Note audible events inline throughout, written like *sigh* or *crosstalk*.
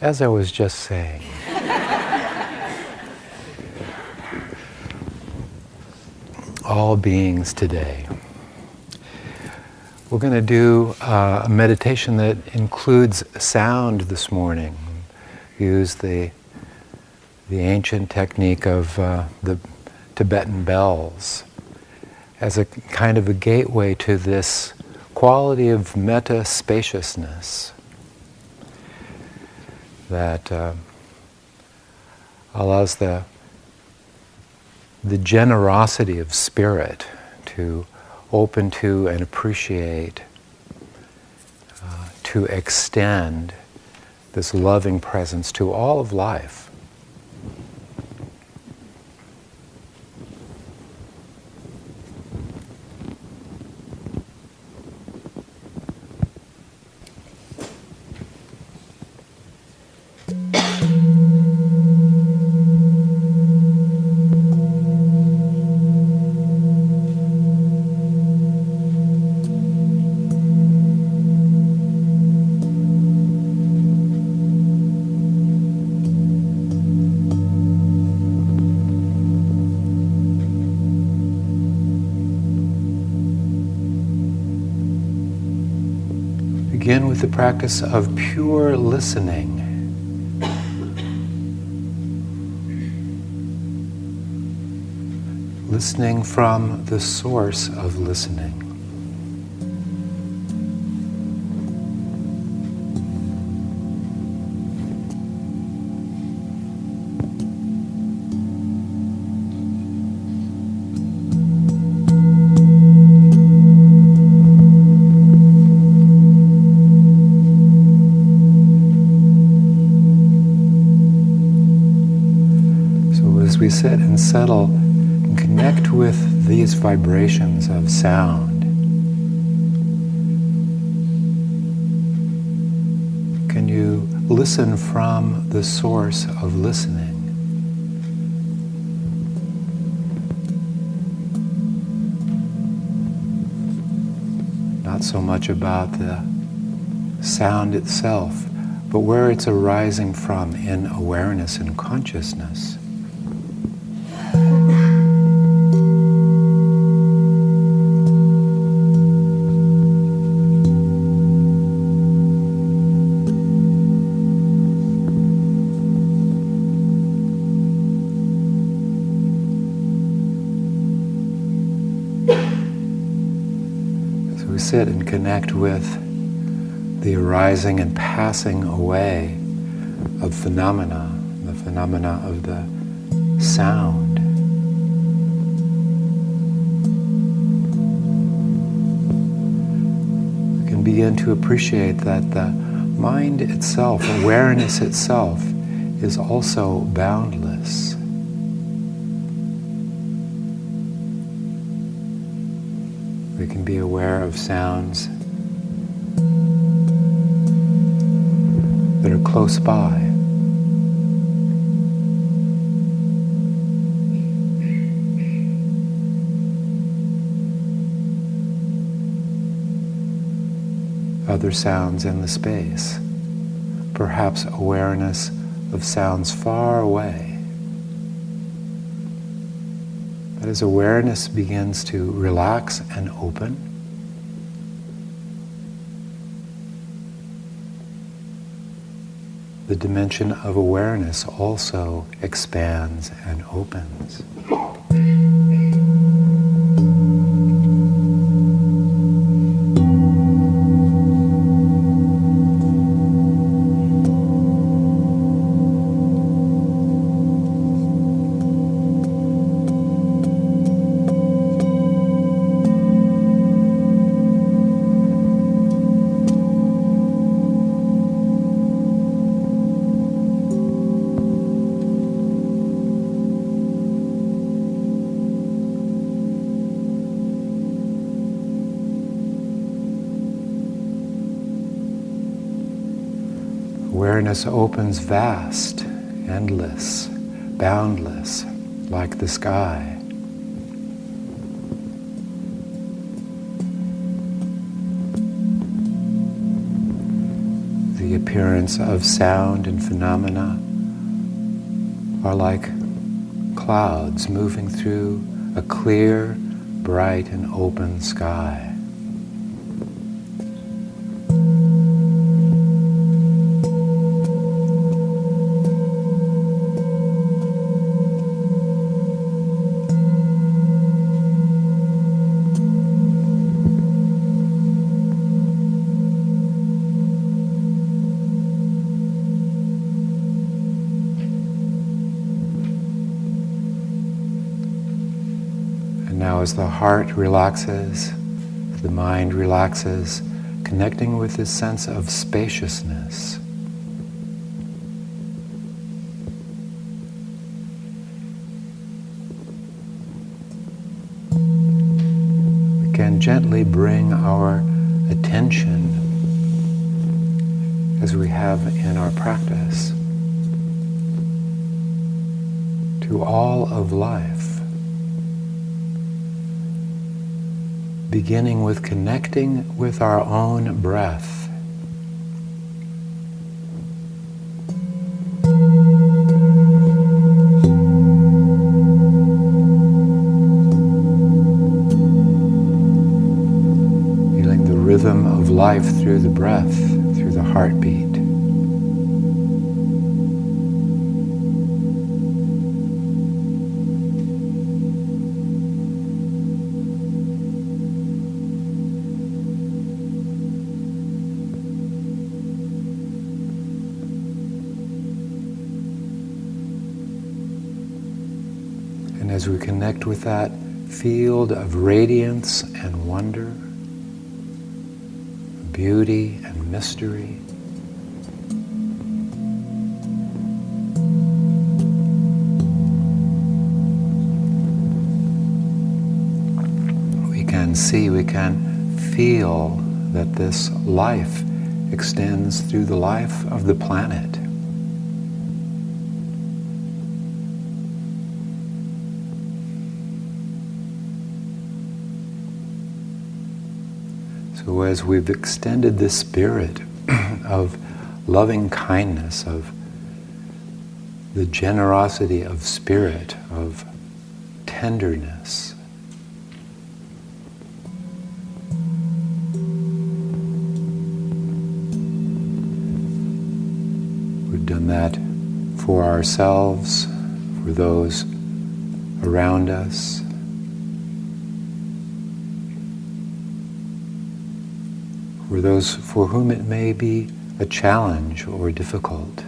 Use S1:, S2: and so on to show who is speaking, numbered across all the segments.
S1: As I was just saying, all beings today. We're going to do uh, a meditation that includes sound this morning. Use the, the ancient technique of uh, the Tibetan bells as a kind of a gateway to this quality of metta spaciousness that uh, allows the, the generosity of spirit to open to and appreciate, uh, to extend this loving presence to all of life. Begin with the practice of pure listening. Listening from the source of listening. Settle and connect with these vibrations of sound. Can you listen from the source of listening? Not so much about the sound itself, but where it's arising from in awareness and consciousness. Sit and connect with the arising and passing away of phenomena, the phenomena of the sound. We can begin to appreciate that the mind itself, awareness itself, is also boundless. Be aware of sounds that are close by. Other sounds in the space, perhaps awareness of sounds far away. As awareness begins to relax and open, the dimension of awareness also expands and opens. Awareness opens vast, endless, boundless, like the sky. The the appearance of sound and phenomena are like clouds moving through a clear, bright, and open sky. Relaxes, the mind relaxes, connecting with this sense of spaciousness. We can gently bring our attention, as we have in our practice, to all of life. Beginning with connecting with our own breath. Feeling the rhythm of life through the breath, through the heartbeat. Connect with that field of radiance and wonder, beauty and mystery. We can see, we can feel that this life extends through the life of the planet. So, as we've extended this spirit *clears throat* of loving kindness, of the generosity of spirit, of tenderness, we've done that for ourselves, for those around us. For those for whom it may be a challenge or difficult.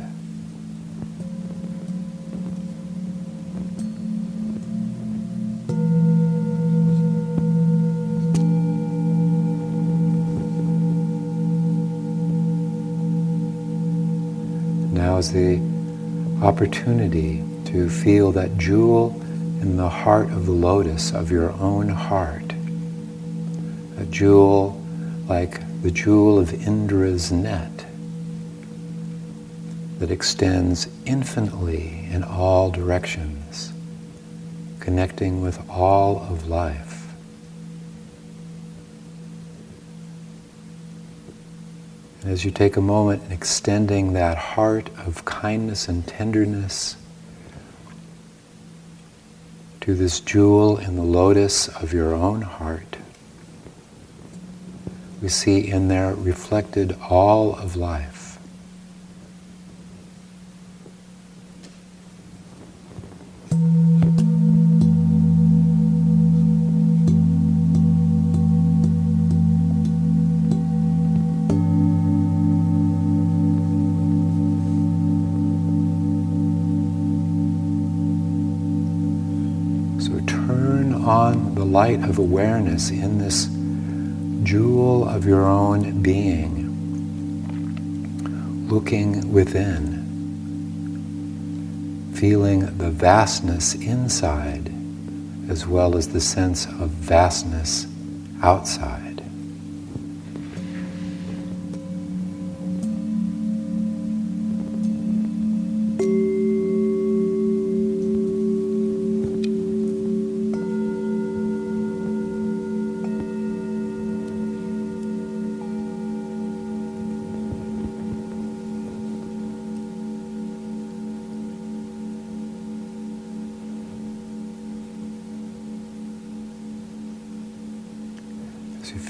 S1: Now is the opportunity to feel that jewel in the heart of the lotus of your own heart. A jewel like the jewel of Indra's net that extends infinitely in all directions, connecting with all of life. As you take a moment in extending that heart of kindness and tenderness to this jewel in the lotus of your own heart, we see in there reflected all of life. So turn on the light of awareness in this jewel of your own being, looking within, feeling the vastness inside as well as the sense of vastness outside.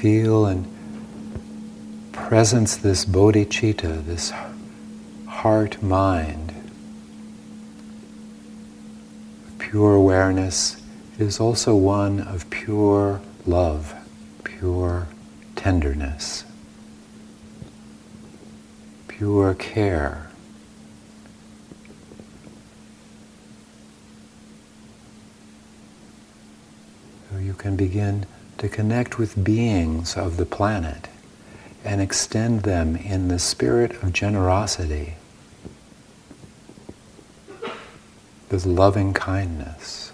S1: Feel and presence this bodhicitta, this heart mind, pure awareness is also one of pure love, pure tenderness, pure care. So you can begin to connect with beings of the planet and extend them in the spirit of generosity, with loving kindness.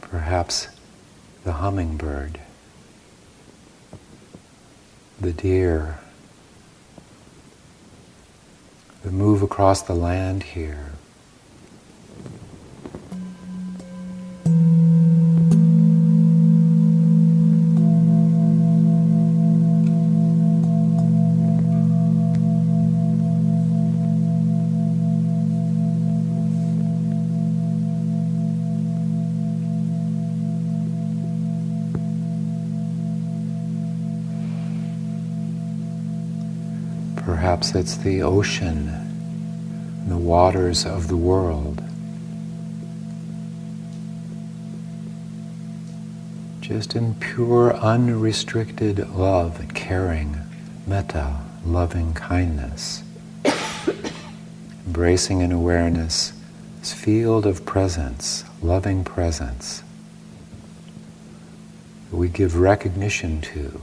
S1: Perhaps the hummingbird, the deer, the move across the land here. Perhaps it's the ocean, the waters of the world. Just in pure, unrestricted love, caring, metta, loving kindness. Embracing an awareness, this field of presence, loving presence, that we give recognition to.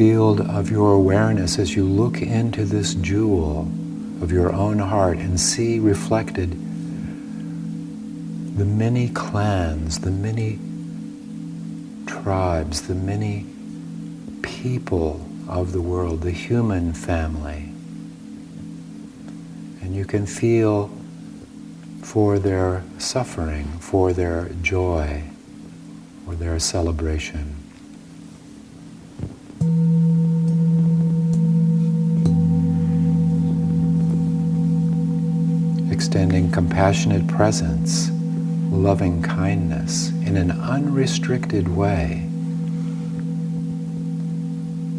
S1: Field of your awareness as you look into this jewel of your own heart and see reflected the many clans, the many tribes, the many people of the world, the human family. And you can feel for their suffering, for their joy, or their celebration. Extending compassionate presence, loving kindness in an unrestricted way.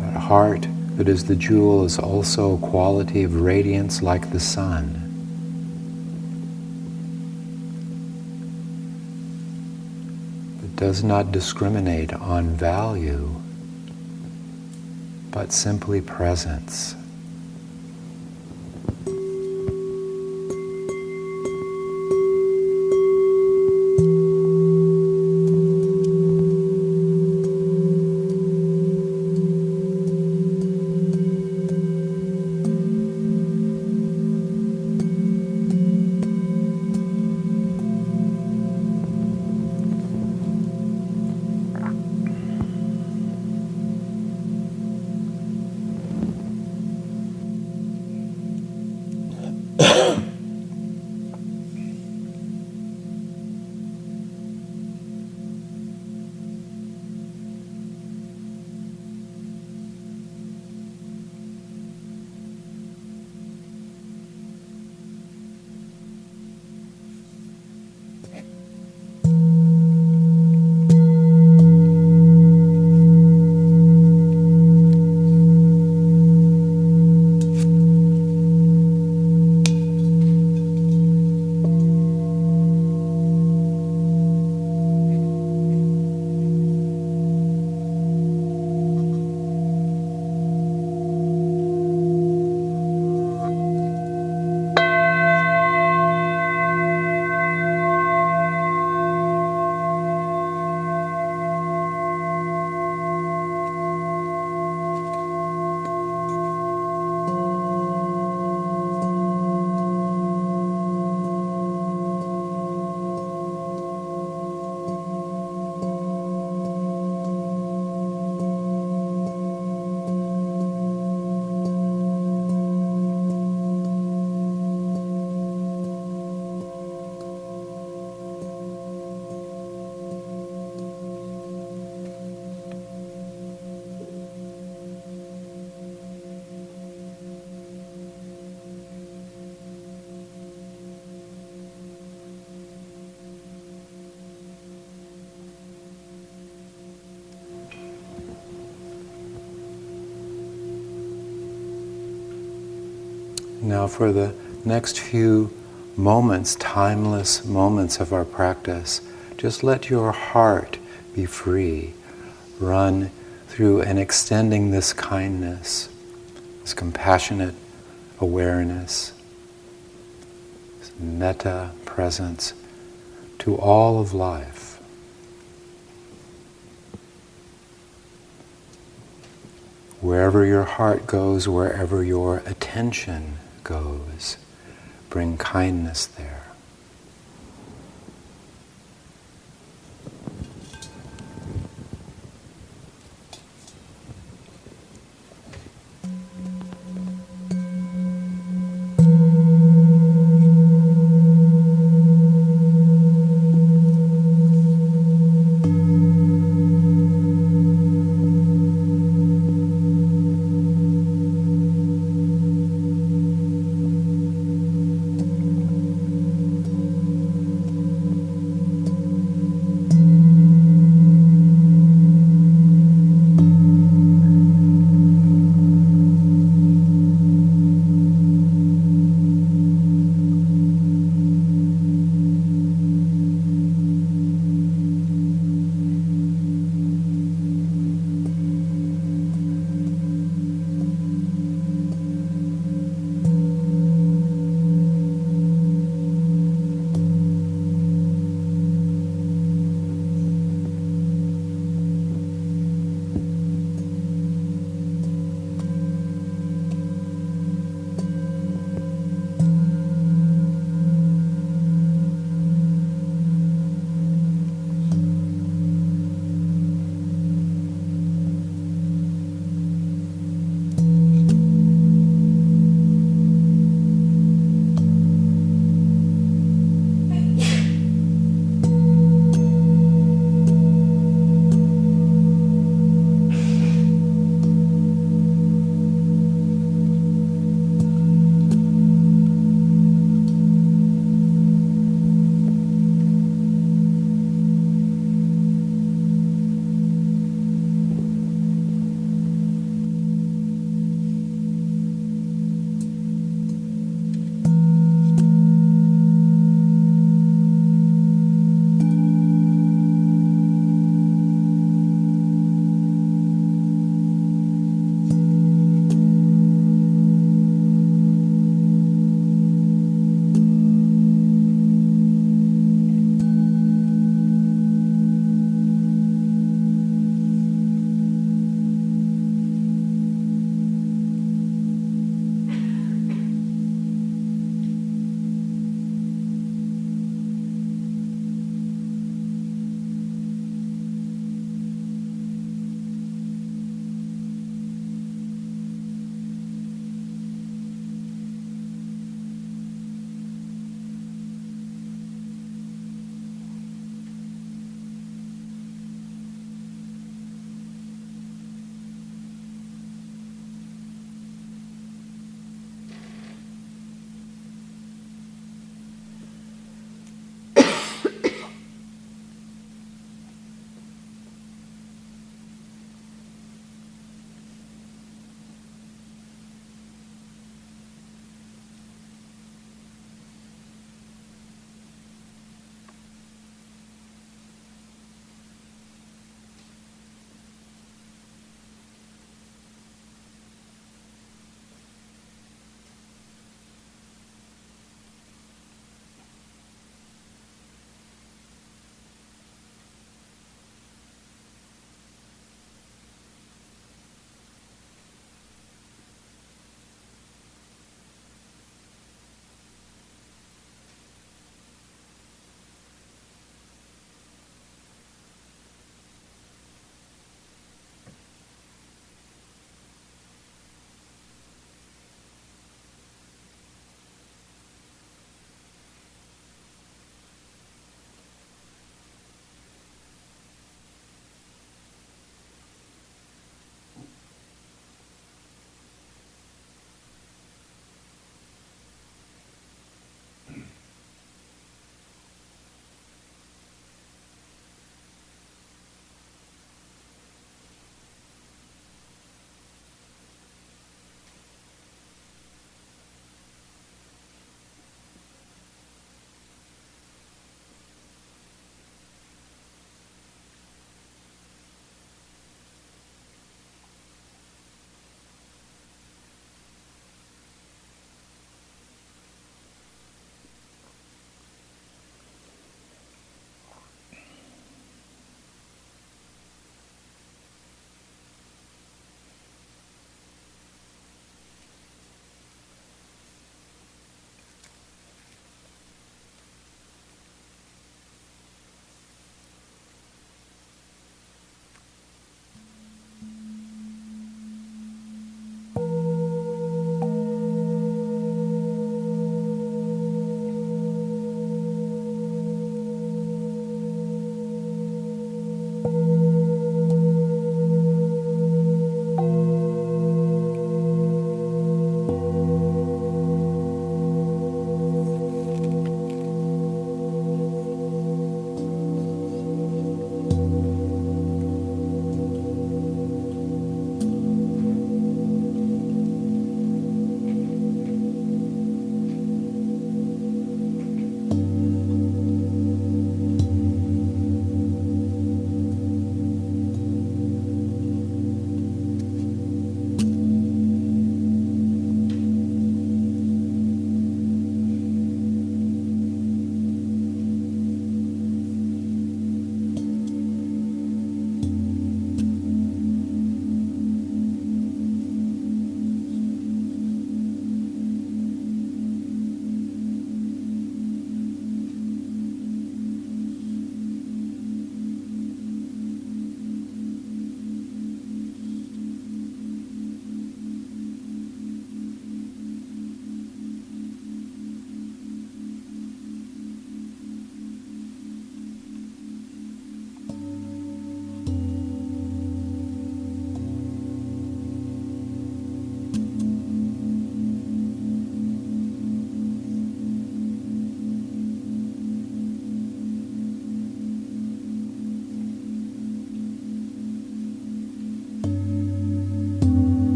S1: That heart that is the jewel is also a quality of radiance like the sun. It does not discriminate on value, but simply presence. Now, for the next few moments, timeless moments of our practice, just let your heart be free. Run through and extending this kindness, this compassionate awareness, this metta presence to all of life. Wherever your heart goes, wherever your attention goes, bring kindness there.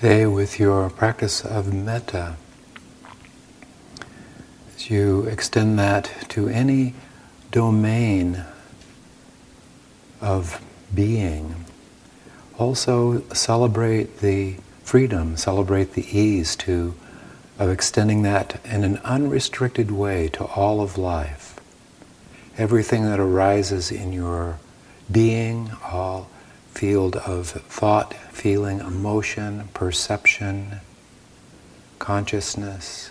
S1: Today, with your practice of metta, as you extend that to any domain of being, also celebrate the freedom, celebrate the ease to of extending that in an unrestricted way to all of life. Everything that arises in your being, all field of thought, feeling, emotion, perception, consciousness,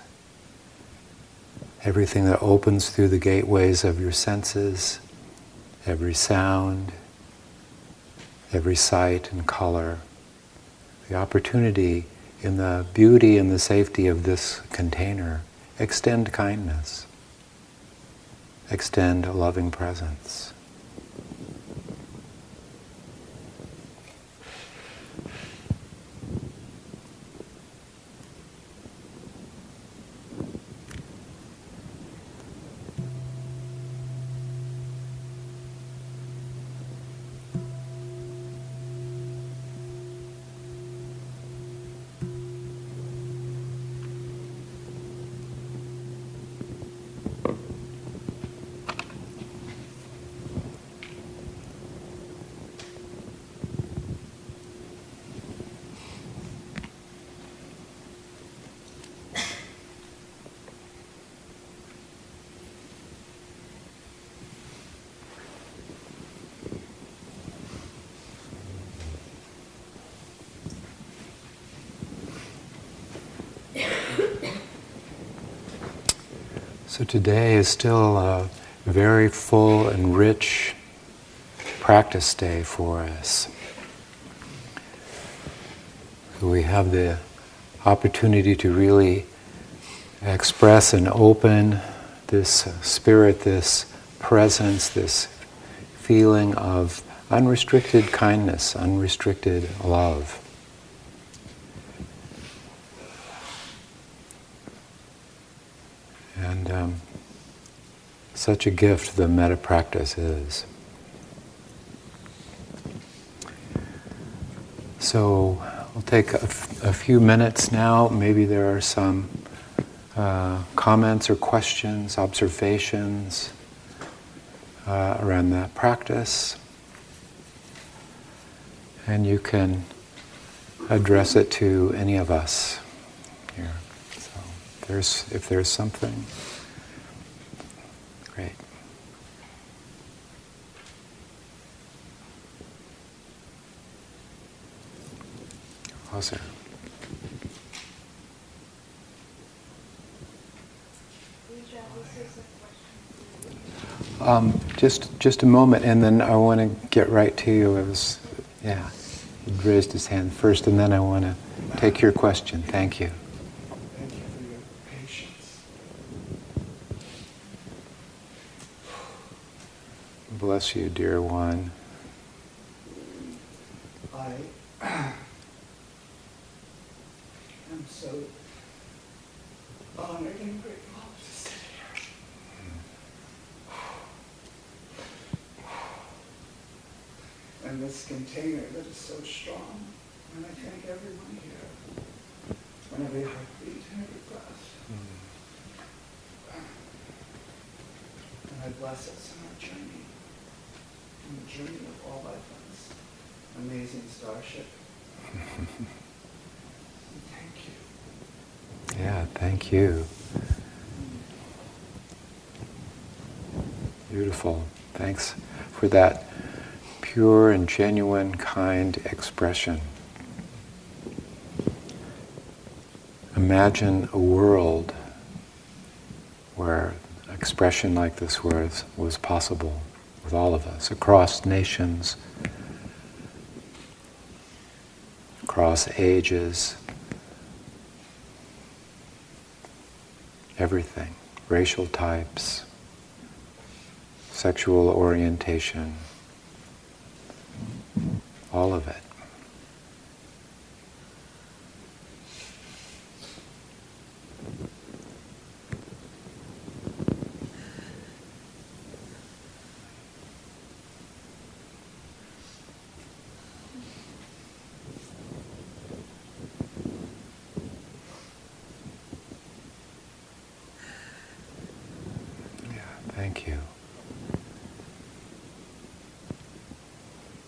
S1: everything that opens through the gateways of your senses, every sound, every sight and color, the opportunity in the beauty and the safety of this container, extend kindness, extend a loving presence. So today is still a very full and rich practice day for us. We have the opportunity to really express and open this spirit, this presence, this feeling of unrestricted kindness, unrestricted love. Such a gift the metta practice is. So we'll take a, f- a few minutes now. Maybe there are some uh, comments or questions, observations uh, around that practice. And you can address it to any of us here. So there's, if there's something. Great. Awesome. Um, just just a moment, and then I want to get right to you. It was, yeah, he raised his hand first, and then I want to take your question. Thank you. Bless you, dear one.
S2: I am so honored and grateful to sit here. And this container that is so strong. And I thank everyone here. And every heartbeat and every breath. Mm. And I bless us in our journey on the journey of all life on this amazing starship. thank you.
S1: Yeah, thank you. Beautiful. Thanks for that pure and genuine, kind expression. Imagine a world where expression like this was, was possible with all of us, across nations, across ages, everything, racial types, sexual orientation, all of it. Thank you.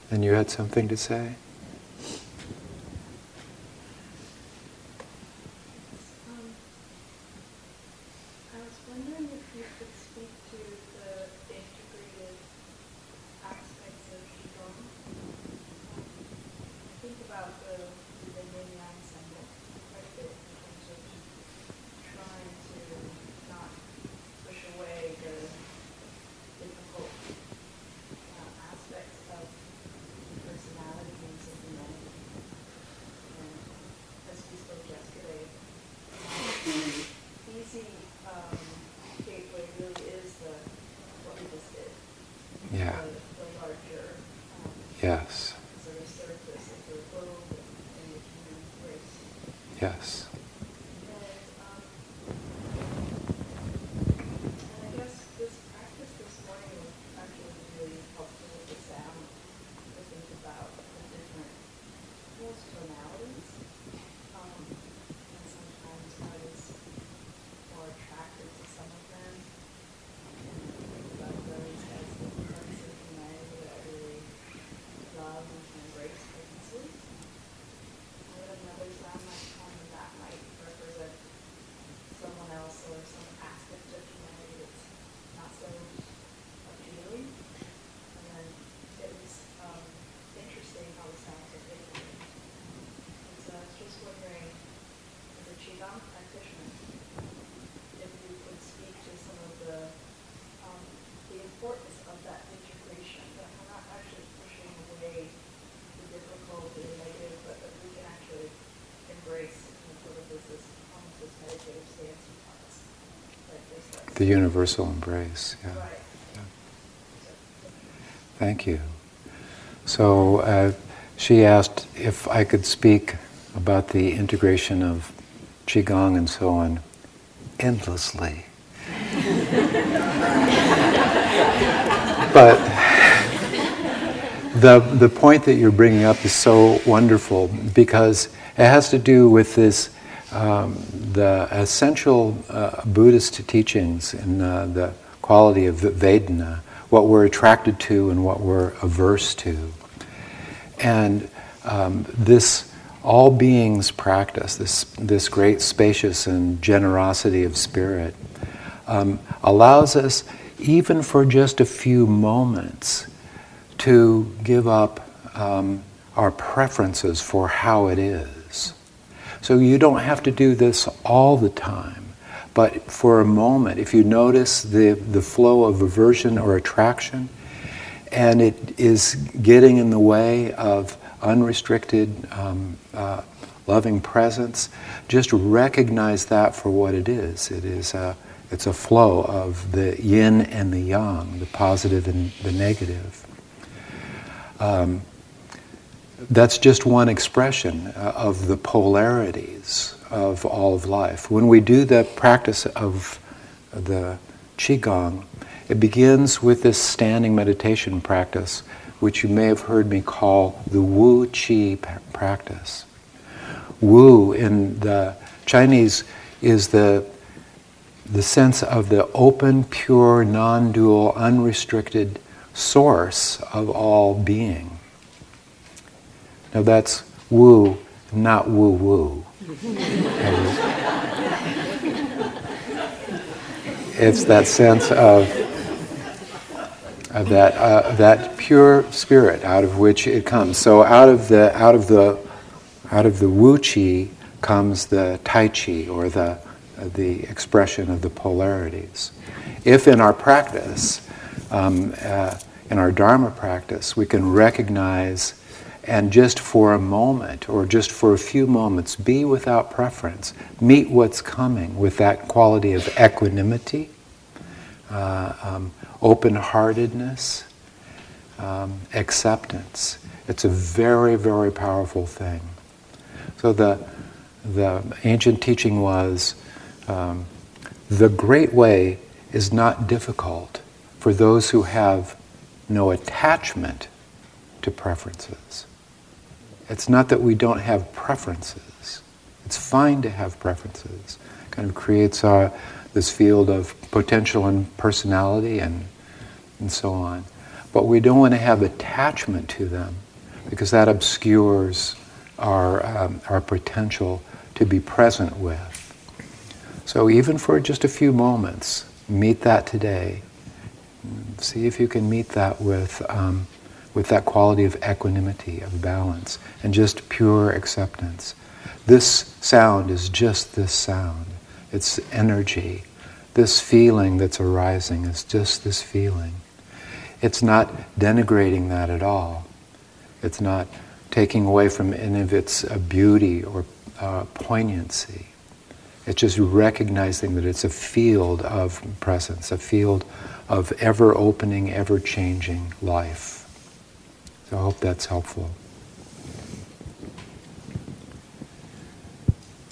S1: And you had something to say? The universal embrace. Yeah. yeah. Thank you. So uh, she asked if I could speak about the integration of qigong and so on endlessly. but the the point that you're bringing up is so wonderful because it has to do with this um, the essential uh, Buddhist teachings and uh, the quality of Vedana, what we're attracted to and what we're averse to. And um, this all beings practice, this, this great spacious and generosity of spirit, um, allows us, even for just a few moments, to give up um, our preferences for how it is so you don't have to do this all the time. But for a moment, if you notice the, the flow of aversion or attraction, and it is getting in the way of unrestricted, um, uh, loving presence, just recognize that for what it is. It is a, it's a flow of the yin and the yang, the positive and the negative. Um, that's just one expression uh, of the polarities of all of life. When we do the practice of the Qigong, it begins with this standing meditation practice, which you may have heard me call the Wu Qi practice. Wu in the Chinese is the, the sense of the open, pure, non dual, unrestricted source of all being. Now that's woo, not woo woo. it's that sense of, of that, uh, that pure spirit out of which it comes. So out of the, out of the, out of the wu chi comes the tai chi or the, the expression of the polarities. If in our practice, um, uh, in our Dharma practice, we can recognize and just for a moment or just for a few moments be without preference. Meet what's coming with that quality of equanimity, uh, um, open heartedness, um, acceptance. It's a very, very powerful thing. So the, the ancient teaching was um, the great way is not difficult for those who have no attachment to preferences. It's not that we don't have preferences. It's fine to have preferences. It kind of creates our, this field of potential and personality and, and so on. But we don't want to have attachment to them because that obscures our, um, our potential to be present with. So even for just a few moments, meet that today. See if you can meet that with, um, with that quality of equanimity, of balance, and just pure acceptance. This sound is just this sound. It's energy. This feeling that's arising is just this feeling. It's not denigrating that at all. It's not taking away from any of its uh, beauty or uh, poignancy. It's just recognizing that it's a field of presence, a field of ever opening, ever changing life. So I hope that's helpful.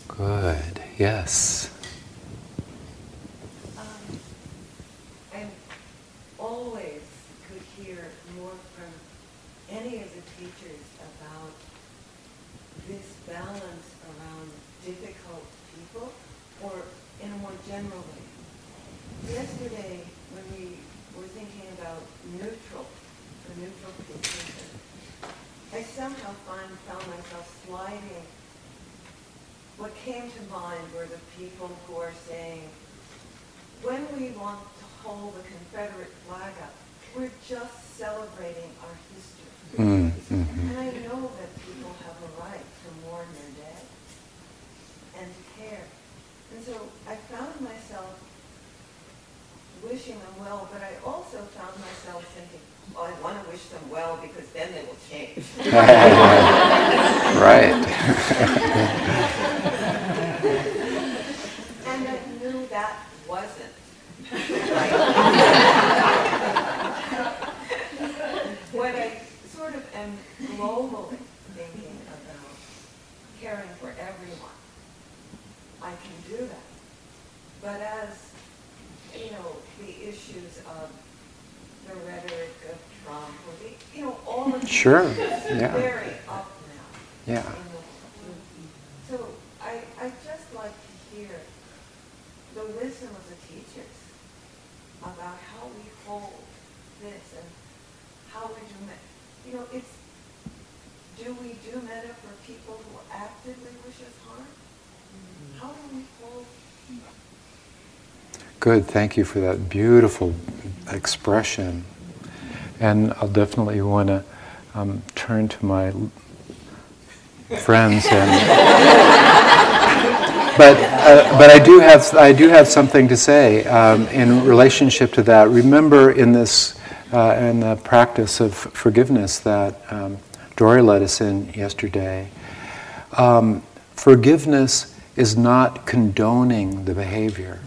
S1: Good. Yes.
S3: Um, I always could hear more from any of the teachers about this balance around difficult people, or in a more general way. Yesterday, when we were thinking about neutral, the neutral position, I somehow find, found myself sliding. What came to mind were the people who are saying, when we want to hold the Confederate flag up, we're just celebrating our history.
S1: Mm-hmm.
S3: And I know that people have a right to mourn their dead and to care. And so I found myself wishing them well, but I also found myself thinking, well, I want to wish them well because then they will change. *laughs*
S1: right. *laughs*
S3: and I knew that wasn't what I sort of am globally thinking about caring for everyone, I can do that. But as, you know, the issues of the rhetoric of Trump, or the, you know, all of
S1: Sure, yeah.
S3: very up now.
S1: Yeah.
S3: So I, I just like to hear the wisdom of the teachers about how we hold this and how we do metta. You know, it's, do metta for people who actively wish us harm? How do we hold
S1: Good. Thank you for that beautiful expression. And I'll definitely want to um, turn to my friends and. *laughs* but uh, but I do have I do have something to say um, in relationship to that. Remember in this uh, in the practice of forgiveness that um, Dory led us in yesterday. Um, forgiveness is not condoning the behavior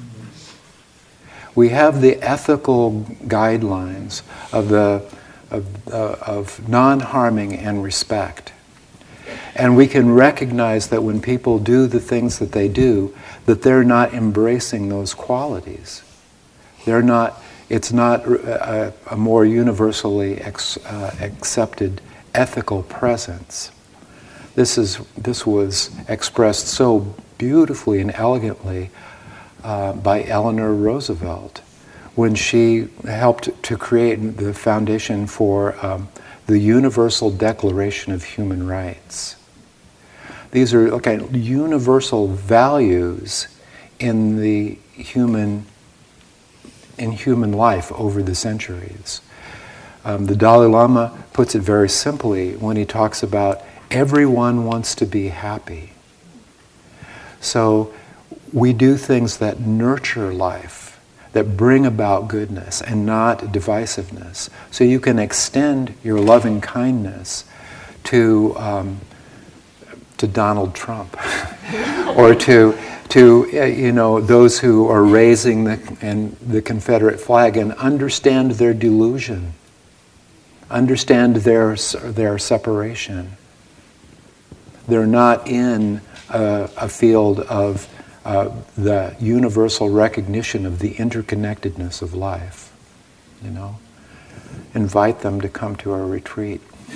S1: we have the ethical guidelines of, the, of, uh, of non harming and respect. And we can recognize that when people do the things that they do, that they're not embracing those qualities. They're not, it's not a, a more universally ex, uh, accepted ethical presence. This, is, this was expressed so beautifully and elegantly uh, by Eleanor Roosevelt when she helped to create the foundation for um, the Universal Declaration of Human Rights. These are okay, universal values in the human in human life over the centuries. Um, the Dalai Lama puts it very simply when he talks about everyone wants to be happy. So we do things that nurture life, that bring about goodness and not divisiveness. So you can extend your loving kindness to, um, to Donald Trump *laughs* or to, to uh, you know, those who are raising the, and the Confederate flag and understand their delusion, understand their, their separation. They're not in a, a field of uh, the universal recognition of the interconnectedness of life. You know, invite them to come to our retreat. *laughs*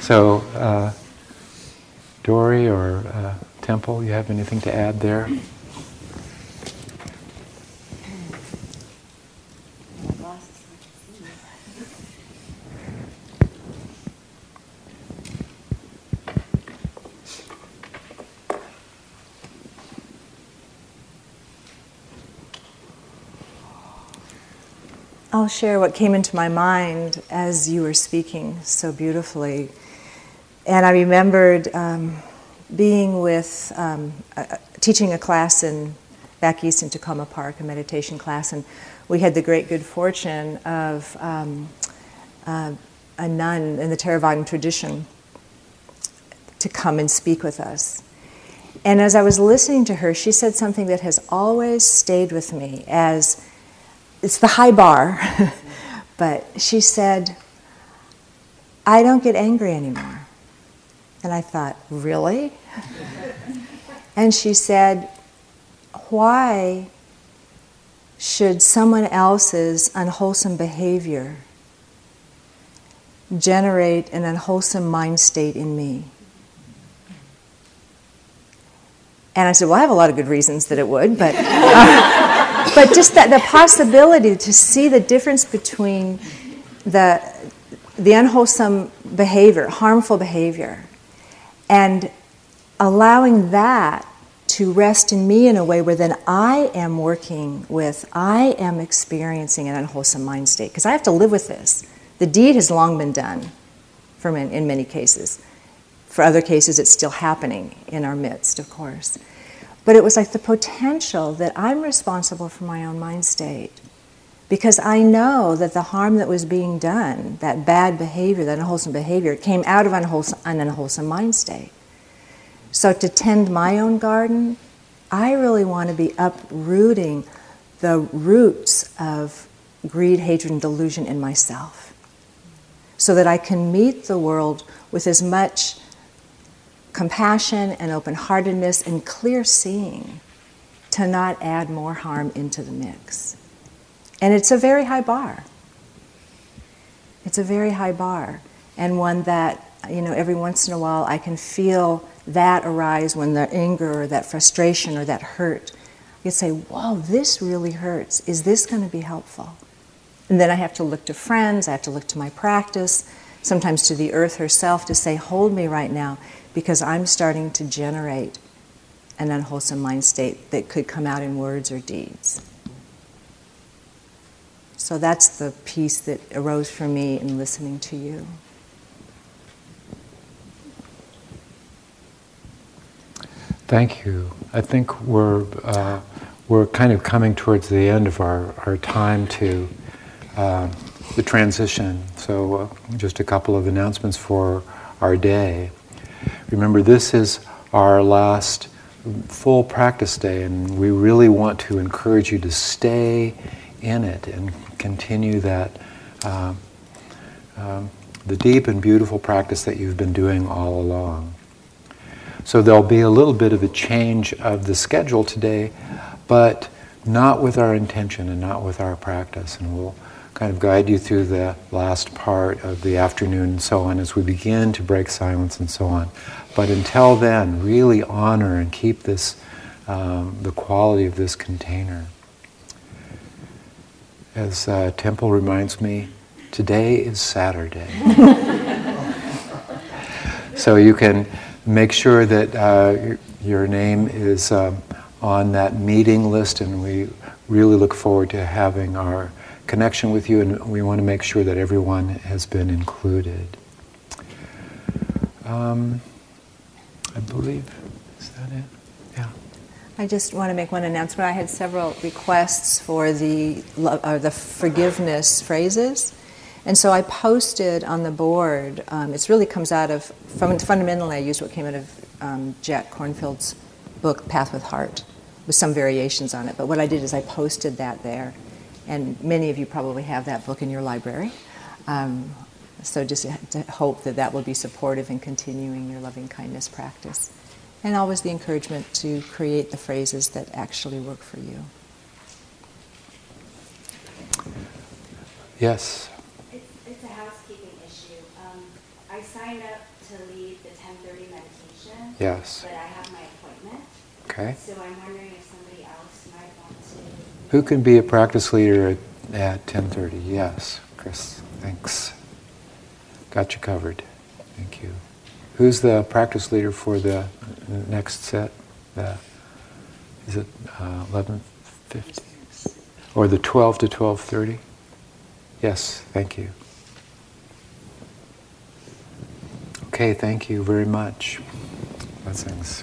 S1: so, uh, Dory or uh, Temple, you have anything to add there?
S4: I'll share what came into my mind as you were speaking so beautifully. And I remembered um, being with, um, teaching a class in back east in Takoma Park, a meditation class, and we had the great good fortune of um, uh, a nun in the Theravadan tradition to come and speak with us. And as I was listening to her, she said something that has always stayed with me as it's the high bar, *laughs* but she said, I don't get angry anymore. And I thought, really? *laughs* and she said, why should someone else's unwholesome behavior generate an unwholesome mind state in me? And I said, Well, I have a lot of good reasons that it would, but, *laughs* uh, but just that the possibility to see the difference between the, the unwholesome behavior, harmful behavior, and allowing that to rest in me in a way where then I am working with, I am experiencing an unwholesome mind state, because I have to live with this. The deed has long been done for men, in many cases. For other cases, it's still happening in our midst, of course. But it was like the potential that I'm responsible for my own mind state. Because I know that the harm that was being done, that bad behavior, that unwholesome behavior, came out of unwholesome, an unwholesome mind state. So to tend my own garden, I really want to be uprooting the roots of greed, hatred, and delusion in myself so that I can meet the world with as much compassion and open heartedness and clear seeing to not add more harm into the mix. And it's a very high bar. It's a very high bar, and one that, you know, every once in a while I can feel that arise when the anger or that frustration or that hurt. You say, Whoa, this really hurts. Is this going to be helpful? And then I have to look to friends, I have to look to my practice, sometimes to the earth herself to say, Hold me right now because I'm starting to generate an unwholesome mind state that could come out in words or deeds. So that's the piece that arose for me in listening to you.
S1: Thank you. I think we're, uh, we're kind of coming towards the end of our, our time to uh, the transition. So, uh, just a couple of announcements for our day. Remember, this is our last full practice day, and we really want to encourage you to stay in it and continue that uh, um, the deep and beautiful practice that you've been doing all along. So there'll be a little bit of a change of the schedule today, but not with our intention and not with our practice, and we'll kind of guide you through the last part of the afternoon and so on as we begin to break silence and so on. But until then, really honor and keep this, um, the quality of this container. As uh, Temple reminds me, today is Saturday. *laughs* so you can make sure that uh, your name is um, on that meeting list, and we really look forward to having our connection with you, and we want to make sure that everyone has been included. Um, I believe, is that it? Yeah.
S4: I just want to make one announcement. I had several requests for the, uh, the forgiveness phrases. And so I posted on the board, um, it really comes out of, fundamentally, I used what came out of um, Jack Kornfield's book, Path with Heart, with some variations on it. But what I did is I posted that there and many of you probably have that book in your library. Um, so just to hope that that will be supportive in continuing your loving kindness practice. And always the encouragement to create the phrases that actually work for you.
S1: Yes.
S5: It's, it's a housekeeping issue. Um, I signed up to lead the 10:30 meditation.
S1: Yes.
S5: But I have my appointment.
S1: Okay.
S5: So I'm wondering if somebody else might want to.
S1: Who can be a practice leader at, at 10:30? Yes, Chris. Thanks. Got you covered. Thank you. Who's the practice leader for the next set? The, is it uh, 11:50 or the 12 to 12:30? Yes, thank you. Okay, thank you very much. Blessings.